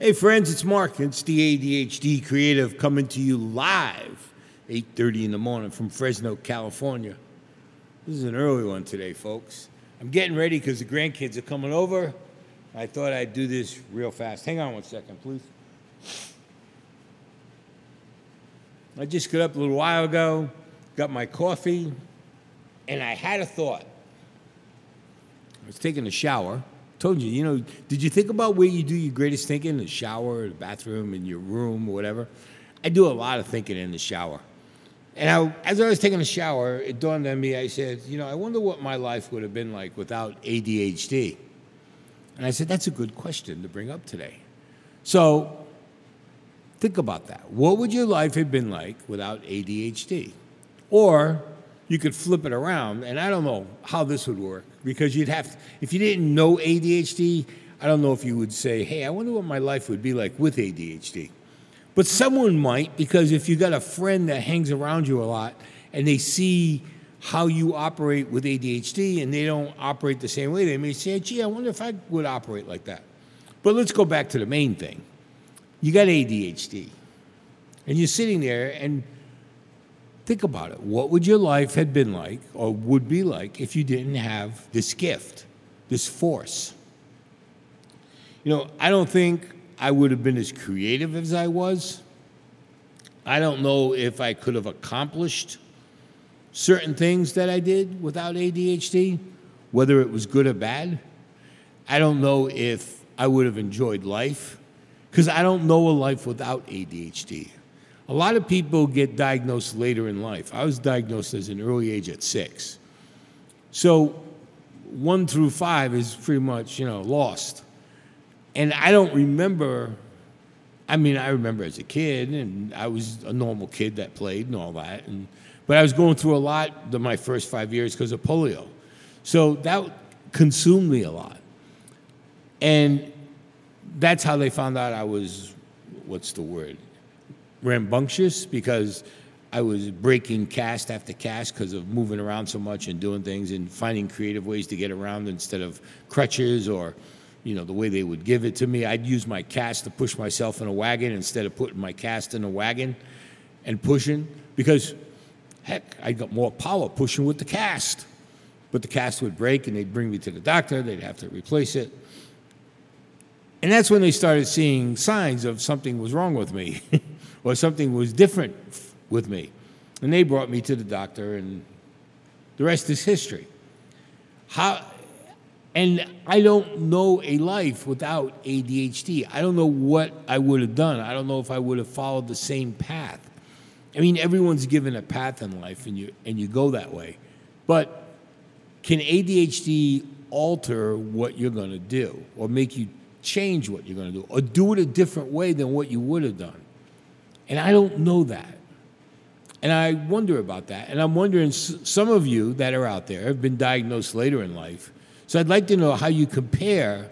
Hey friends, it's Mark. It's the ADHD Creative coming to you live, 8:30 in the morning from Fresno, California. This is an early one today, folks. I'm getting ready because the grandkids are coming over. I thought I'd do this real fast. Hang on one second, please. I just got up a little while ago, got my coffee, and I had a thought. I was taking a shower. Told you, you know, did you think about where you do your greatest thinking? The shower, the bathroom, in your room, or whatever? I do a lot of thinking in the shower. And I, as I was taking a shower, it dawned on me, I said, you know, I wonder what my life would have been like without ADHD. And I said, that's a good question to bring up today. So think about that. What would your life have been like without ADHD? Or you could flip it around, and I don't know how this would work because you'd have, to, if you didn't know ADHD, I don't know if you would say, hey, I wonder what my life would be like with ADHD. But someone might because if you got a friend that hangs around you a lot and they see how you operate with ADHD and they don't operate the same way, they may say, gee, I wonder if I would operate like that. But let's go back to the main thing. You got ADHD, and you're sitting there and Think about it. What would your life have been like or would be like if you didn't have this gift, this force? You know, I don't think I would have been as creative as I was. I don't know if I could have accomplished certain things that I did without ADHD, whether it was good or bad. I don't know if I would have enjoyed life because I don't know a life without ADHD. A lot of people get diagnosed later in life. I was diagnosed as an early age at six. So one through five is pretty much, you know, lost. And I don't remember, I mean, I remember as a kid, and I was a normal kid that played and all that. And, but I was going through a lot the, my first five years because of polio. So that consumed me a lot. And that's how they found out I was, what's the word? Rambunctious because I was breaking cast after cast because of moving around so much and doing things and finding creative ways to get around instead of crutches or, you know, the way they would give it to me. I'd use my cast to push myself in a wagon instead of putting my cast in a wagon and pushing because, heck, I got more power pushing with the cast. But the cast would break and they'd bring me to the doctor, they'd have to replace it. And that's when they started seeing signs of something was wrong with me. or something was different with me. And they brought me to the doctor, and the rest is history. How, and I don't know a life without ADHD. I don't know what I would have done. I don't know if I would have followed the same path. I mean, everyone's given a path in life, and you and you go that way. But can ADHD alter what you're going to do, or make you change what you're going to do, or do it a different way than what you would have done? And I don't know that. And I wonder about that. And I'm wondering, some of you that are out there have been diagnosed later in life. So I'd like to know how you compare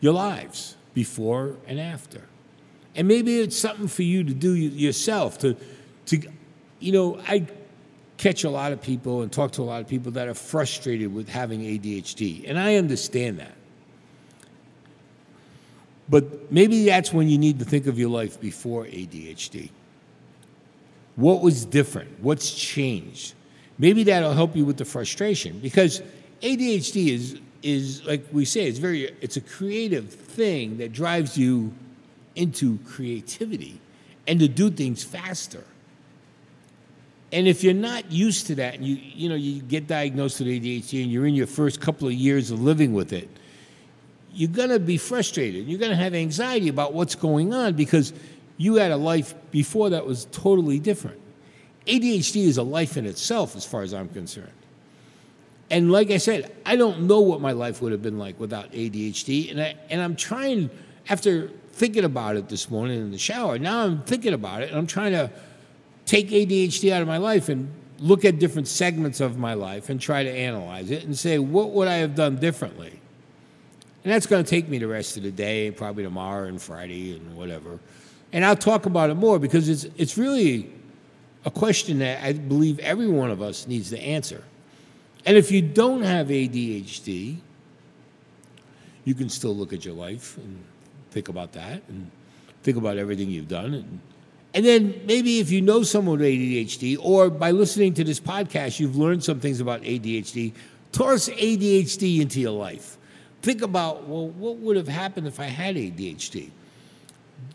your lives before and after. And maybe it's something for you to do yourself to, to you know, I catch a lot of people and talk to a lot of people that are frustrated with having ADHD. And I understand that. But maybe that's when you need to think of your life before ADHD. What was different? What's changed? Maybe that'll help you with the frustration because ADHD is is like we say it's very it's a creative thing that drives you into creativity and to do things faster. And if you're not used to that and you you know you get diagnosed with ADHD and you're in your first couple of years of living with it, you're going to be frustrated. You're going to have anxiety about what's going on because you had a life before that was totally different. ADHD is a life in itself, as far as I'm concerned. And like I said, I don't know what my life would have been like without ADHD. And, I, and I'm trying, after thinking about it this morning in the shower, now I'm thinking about it and I'm trying to take ADHD out of my life and look at different segments of my life and try to analyze it and say, what would I have done differently? And that's going to take me the rest of the day, probably tomorrow and Friday and whatever. And I'll talk about it more because it's, it's really a question that I believe every one of us needs to answer. And if you don't have ADHD, you can still look at your life and think about that and think about everything you've done. And, and then maybe if you know someone with ADHD, or by listening to this podcast, you've learned some things about ADHD, toss ADHD into your life. Think about, well, what would have happened if I had ADHD?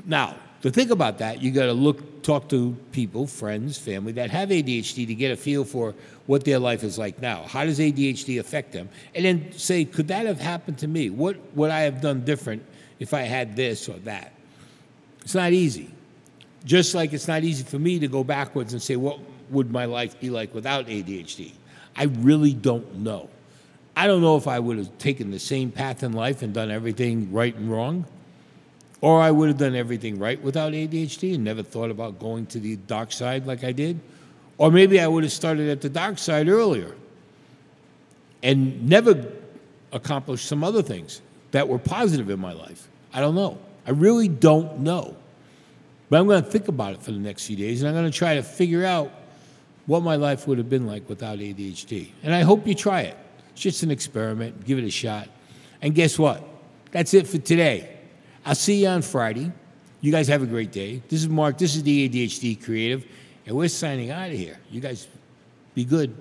Now, to think about that, you got to look, talk to people, friends, family that have ADHD to get a feel for what their life is like now. How does ADHD affect them? And then say, could that have happened to me? What would I have done different if I had this or that? It's not easy. Just like it's not easy for me to go backwards and say, what would my life be like without ADHD? I really don't know. I don't know if I would have taken the same path in life and done everything right and wrong, or I would have done everything right without ADHD and never thought about going to the dark side like I did. Or maybe I would have started at the dark side earlier and never accomplished some other things that were positive in my life. I don't know. I really don't know. But I'm going to think about it for the next few days and I'm going to try to figure out what my life would have been like without ADHD. And I hope you try it. It's just an experiment. Give it a shot. And guess what? That's it for today. I'll see you on Friday. You guys have a great day. This is Mark. This is the ADHD Creative. And we're signing out of here. You guys be good.